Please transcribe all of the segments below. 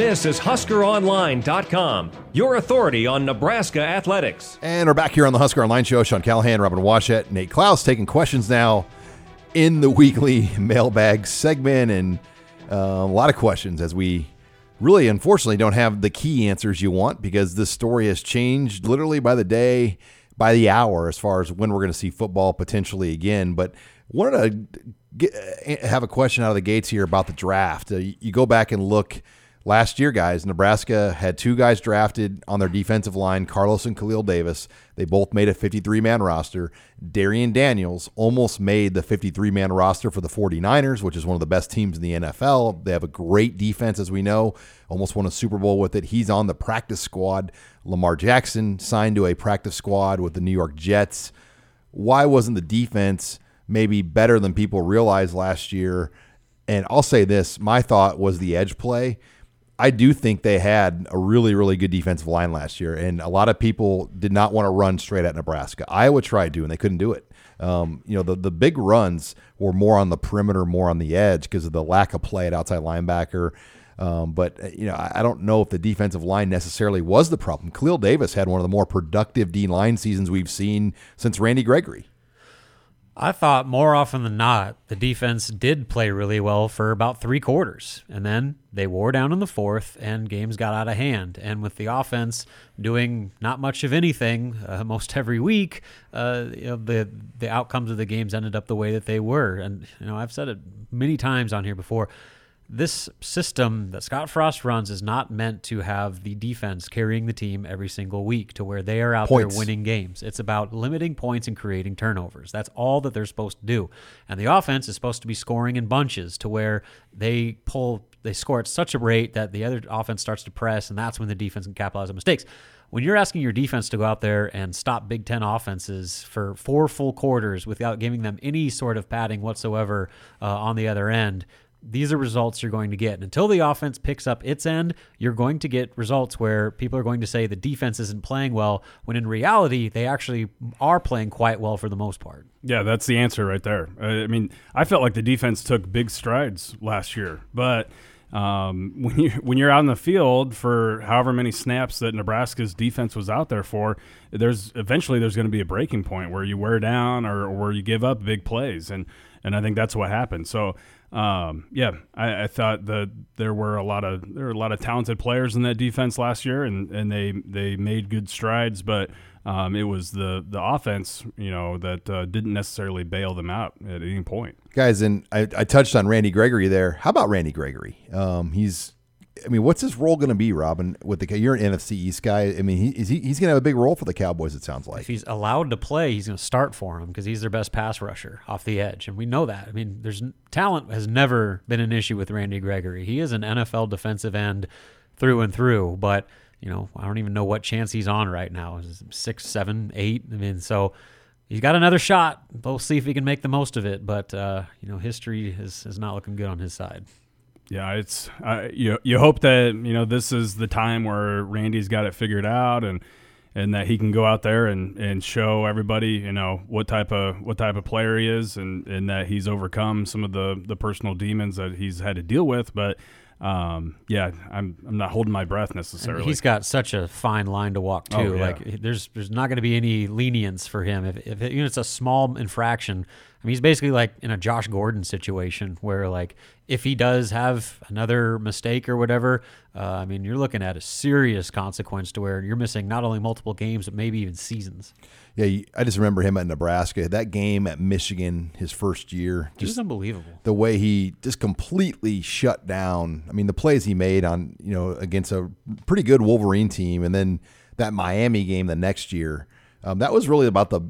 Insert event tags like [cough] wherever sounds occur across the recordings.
This is HuskerOnline.com, your authority on Nebraska athletics. And we're back here on the Husker Online Show. Sean Callahan, Robin Washut, Nate Clouse taking questions now in the weekly [laughs] mailbag segment. And uh, a lot of questions as we really, unfortunately, don't have the key answers you want because this story has changed literally by the day, by the hour, as far as when we're going to see football potentially again. But wanted to get, uh, have a question out of the gates here about the draft. Uh, you go back and look last year, guys. Nebraska had two guys drafted on their defensive line, Carlos and Khalil Davis. They both made a 53 man roster. Darrion Daniels almost made the 53 man roster for the 49ers, which is one of the best teams in the NFL. They have a great defense, as we know, almost won a Super Bowl with it. He's on the practice squad. Lamar Jackson signed to a practice squad with the New York Jets. Why wasn't the defense? Maybe better than people realized last year. And I'll say this my thought was the edge play. I do think they had a really, really good defensive line last year, and a lot of people did not want to run straight at Nebraska. Iowa tried to, and they couldn't do it. Um, you know, the the big runs were more on the perimeter, more on the edge because of the lack of play at outside linebacker. Um, but you know, I, I don't know if the defensive line necessarily was the problem. Khalil Davis had one of the more productive D line seasons we've seen since Randy Gregory. I thought more often than not, the defense did play really well for about three quarters. And then they wore down in the fourth and games got out of hand. And with the offense doing not much of anything uh, [laughs] most every week, uh, you know, the, the outcomes of the games ended up the way that they were. And, you know, I've said it many times on here before this system that Scott Frost runs is not meant to have the defense carrying the team every single week to where they are out points. there winning games. It's about limiting points and creating turnovers. That's all that they're supposed to do. And the offense is supposed to be scoring in bunches to where they pull they score at such a rate that the other offense starts to press and that's when the defense can capitalize on mistakes. When you're asking your defense to go out there and stop Big 10 offenses for four full quarters without giving them any sort of padding whatsoever uh, on the other end, these are results you're going to get. And until the offense picks up its end, you're going to get results where people are going to say the defense isn't playing well, when in reality, they actually are playing quite well for the most part. Yeah, that's the answer right there. I mean, I felt like the defense took big strides last year, but um, [laughs] when you when you're out in the field for however many snaps that Nebraska's defense was out there for, there's eventually there's going to be a breaking point where you wear down or, or where you give up big plays, and and I think that's what happened. So um, yeah, I, I, thought that there were a lot of there were a lot of talented players in that defense last year, and, and they they made good strides, but um, it was the the offense, you know, that uh, didn't necessarily bail them out at any point. Guys, and I, I touched on Randy Gregory there. How about Randy Gregory? Um, he's I mean, what's his role going to be, Robin? With the you're an NFC East guy. I mean, he, he he's going to have a big role for the Cowboys. It sounds like if he's allowed to play, he's going to start for him because he's their best pass rusher off the edge, and we know that. I mean, there's talent has never been an issue with Randy Gregory. He is an NFL defensive end through and through, but you know, I don't even know what chance he's on right now. Six, seven, eight. I mean, so he's got another shot. We'll see if he can make the most of it. But uh, you know, history is is not looking good on his side. Yeah, it's uh, you. You hope that you know this is the time where Randy's got it figured out and and that he can go out there and, and show everybody you know what type of what type of player he is and, and that he's overcome some of the the personal demons that he's had to deal with. But um, yeah, I'm I'm not holding my breath necessarily. And he's got such a fine line to walk too. Oh, yeah. Like there's there's not going to be any lenience for him if if it, you know, it's a small infraction. I mean, he's basically like in a Josh Gordon situation where, like, if he does have another mistake or whatever, uh, I mean, you're looking at a serious consequence to where you're missing not only multiple games, but maybe even seasons. Yeah, I just remember him at Nebraska. That game at Michigan, his first year, just unbelievable. The way he just completely shut down. I mean, the plays he made on you know against a pretty good Wolverine team, and then that Miami game the next year. Um, that was really about the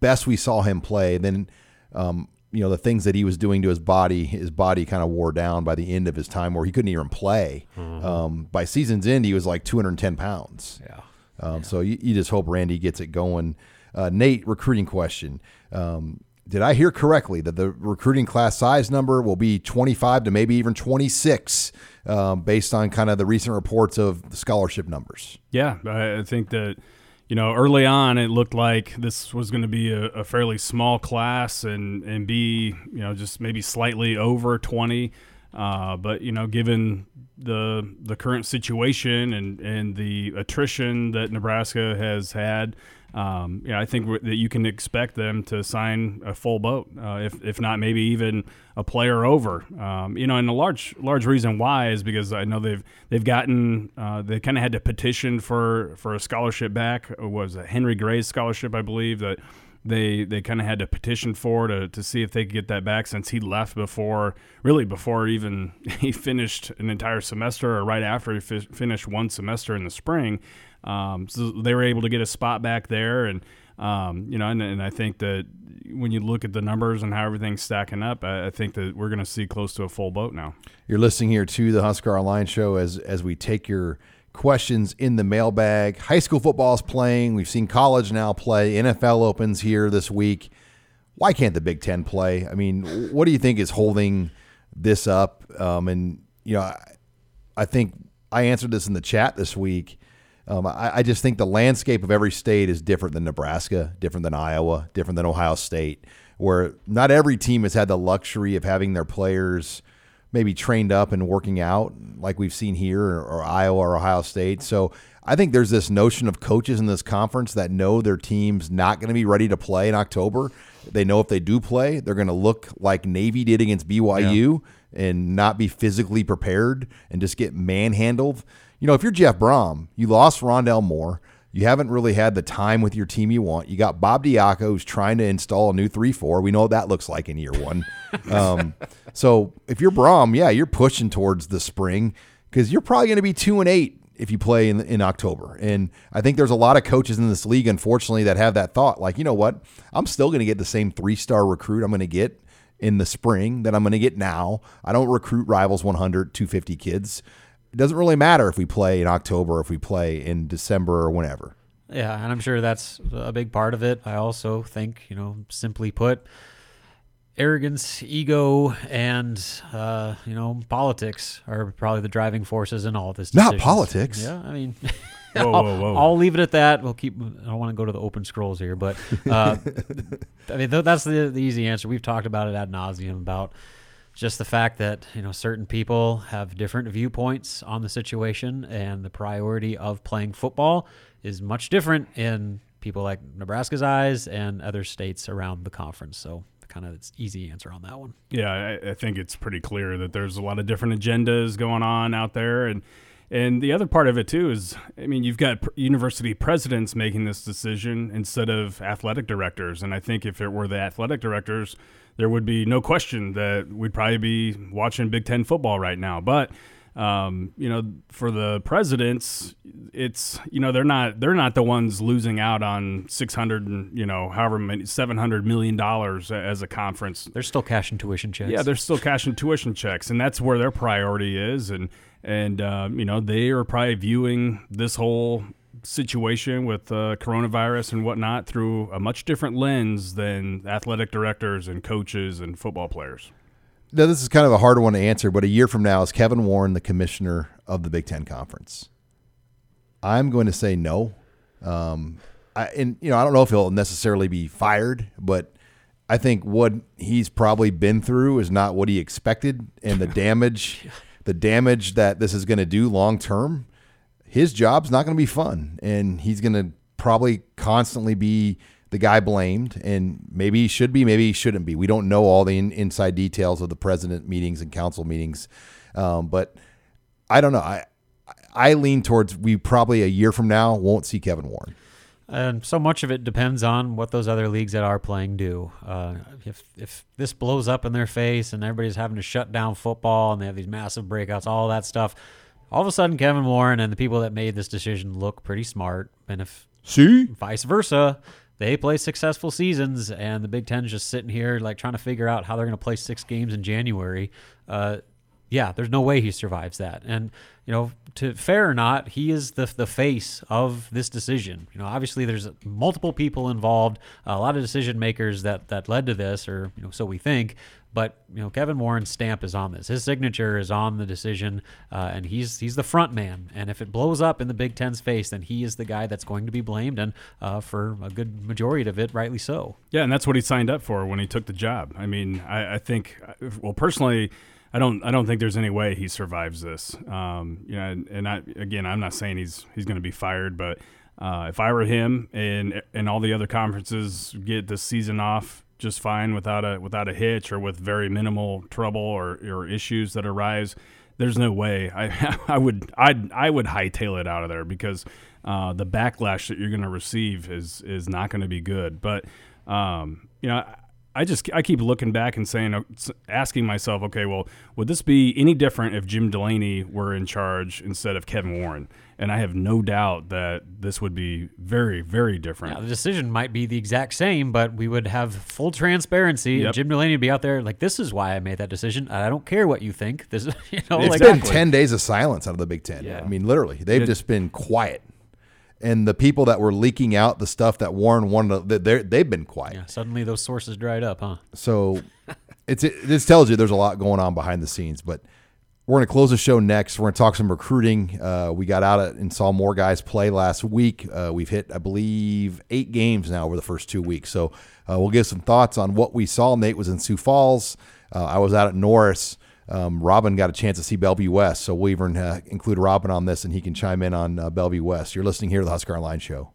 best we saw him play. Then um, you know the things that he was doing to his body, his body kind of wore down by the end of his time, where he couldn't even play. Um, by season's end, he was like 210 pounds. Yeah. Um, So you, you just hope Randy gets it going. Uh, Nate, recruiting question. Um, did I hear correctly that the recruiting class size number will be 25 to maybe even 26 um, based on kind of the recent reports of the scholarship numbers? Yeah, I I think that you know early on it looked like this was going to be a, a fairly small class and and be you know just maybe slightly over twenty, uh, but you know given the the current situation and and the attrition that Nebraska has had. Um, yeah, I think that you can expect them to sign a full boat, uh, if, if not maybe even a player over. Um, you know, and a large large reason why is because I know they've they've gotten uh, they kind of had to petition for for a scholarship back. It was a Henry Gray's scholarship, I believe that they they kind of had to petition for to, to see if they could get that back since he left before really before even [laughs] he finished an entire semester or right after he fi- finished one semester in the spring. Um, so they were able to get a spot back there and. Um, you know, and, and I think that when you look at the numbers and how everything's stacking up, I, I think that we're going to see close to a full boat now. You're listening here to the Husker Online Show as as we take your questions in the mailbag. High school football is playing. We've seen college now play. NFL opens here this week. Why can't the Big Ten play? I mean, what do you think is holding this up? Um, and you know, I, I think I answered this in the chat this week. Um, I, I just think the landscape of every state is different than Nebraska, different than Iowa, different than Ohio State, where not every team has had the luxury of having their players maybe trained up and working out like we've seen here or, or Iowa or Ohio State. So I think there's this notion of coaches in this conference that know their team's not going to be ready to play in October. They know if they do play, they're going to look like Navy did against BYU and not be physically prepared and just get manhandled. You know, if you're Jeff Brohm, you lost Rondale Moore. You haven't really had the time with your team you want. You got Bob Diaco who's trying to install a new 3 4. We know what that looks like in year one. [laughs] um, so if you're Brohm, yeah, you're pushing towards the spring because you're probably going to be 2 and 8 if you play in, in October. And I think there's a lot of coaches in this league, unfortunately, that have that thought like, you know what? I'm still going to get the same three star recruit I'm going to get in the spring that I'm going to get now. I don't recruit rivals 100, 250 kids. It doesn't really matter if we play in October or if we play in December or whenever. Yeah, and I'm sure that's a big part of it. I also think, you know, simply put, arrogance, ego, and uh, you know, politics are probably the driving forces in all of this. Not politics. Yeah, I mean, [laughs] Whoa, I'll, whoa, whoa. I'll leave it at that. We'll keep. I don't want to go to the open scrolls here, but uh, [laughs] I mean, th- that's the, the easy answer. We've talked about it ad nauseum about just the fact that you know certain people have different viewpoints on the situation, and the priority of playing football is much different in people like Nebraska's eyes and other states around the conference. So, kind of it's easy answer on that one. Yeah, I, I think it's pretty clear that there's a lot of different agendas going on out there, and and the other part of it too is, I mean, you've got pr- university presidents making this decision instead of athletic directors, and I think if it were the athletic directors, there would be no question that we'd probably be watching Big Ten football right now, but. Um, you know, for the presidents, it's you know they're not they're not the ones losing out on six hundred and you know however many seven hundred million dollars as a conference. They're still cashing tuition checks. Yeah, they're still cashing tuition checks, and that's where their priority is. And and um, you know they are probably viewing this whole situation with uh, coronavirus and whatnot through a much different lens than athletic directors and coaches and football players. Now, this is kind of a harder one to answer, but a year from now, is Kevin Warren the commissioner of the Big Ten Conference? I'm going to say no. Um, I, and you know, I don't know if he'll necessarily be fired, but I think what he's probably been through is not what he expected, and the [laughs] damage, the damage that this is going to do long term. His job's not going to be fun, and he's going to probably constantly be the guy blamed, and maybe he should be, maybe he shouldn't be. We don't know all the in, inside details of the president meetings and council meetings, um, but I don't know. I I lean towards we probably a year from now won't see Kevin Warren. And so much of it depends on what those other leagues that are playing do. Uh, if if this blows up in their face and everybody's having to shut down football and they have these massive breakouts, all that stuff, all of a sudden Kevin Warren and the people that made this decision look pretty smart. And if See, vice versa, they play successful seasons, and the Big Ten is just sitting here like trying to figure out how they're going to play six games in January. Uh, yeah, there's no way he survives that. And you know, to fair or not, he is the the face of this decision. You know, obviously there's multiple people involved, a lot of decision makers that that led to this, or you know, so we think. But you know, Kevin Warren's stamp is on this. His signature is on the decision, uh, and he's he's the front man. And if it blows up in the Big Ten's face, then he is the guy that's going to be blamed, and uh, for a good majority of it, rightly so. Yeah, and that's what he signed up for when he took the job. I mean, I, I think, well, personally. I don't. I don't think there's any way he survives this. Um, you know, and, and I again, I'm not saying he's he's going to be fired, but uh, if I were him and and all the other conferences get this season off just fine without a without a hitch or with very minimal trouble or, or issues that arise, there's no way I [laughs] I would I I would hightail it out of there because uh, the backlash that you're going to receive is is not going to be good. But um, you know. I just I keep looking back and saying, uh, asking myself, okay, well, would this be any different if Jim Delaney were in charge instead of Kevin Warren? And I have no doubt that this would be very, very different. Yeah, the decision might be the exact same, but we would have full transparency. Yep. Jim Delaney would be out there like, "This is why I made that decision. I don't care what you think. [laughs] This, is, you know, It's like been 10 days of silence out of the Big Ten. Yeah. I mean, literally, they've just been quiet. And the people that were leaking out the stuff that Warren wanted, to, they're, they've been quiet. Yeah, suddenly those sources dried up, huh? So it's it, this tells you there's a lot going on behind the scenes. But we're going to close the show next. We're going to talk some recruiting. Uh, we got out and saw more guys play last week. Uh, we've hit, I believe, eight games now over the first two weeks. So uh, we'll give some thoughts on what we saw. Nate was in Sioux Falls. Uh, I was out at Norris. Um, Robin got a chance to see Bellevue West. So we'll even uh, include Robin on this, and he can chime in on uh, Bellevue West. You're listening here to the Husker Online Show.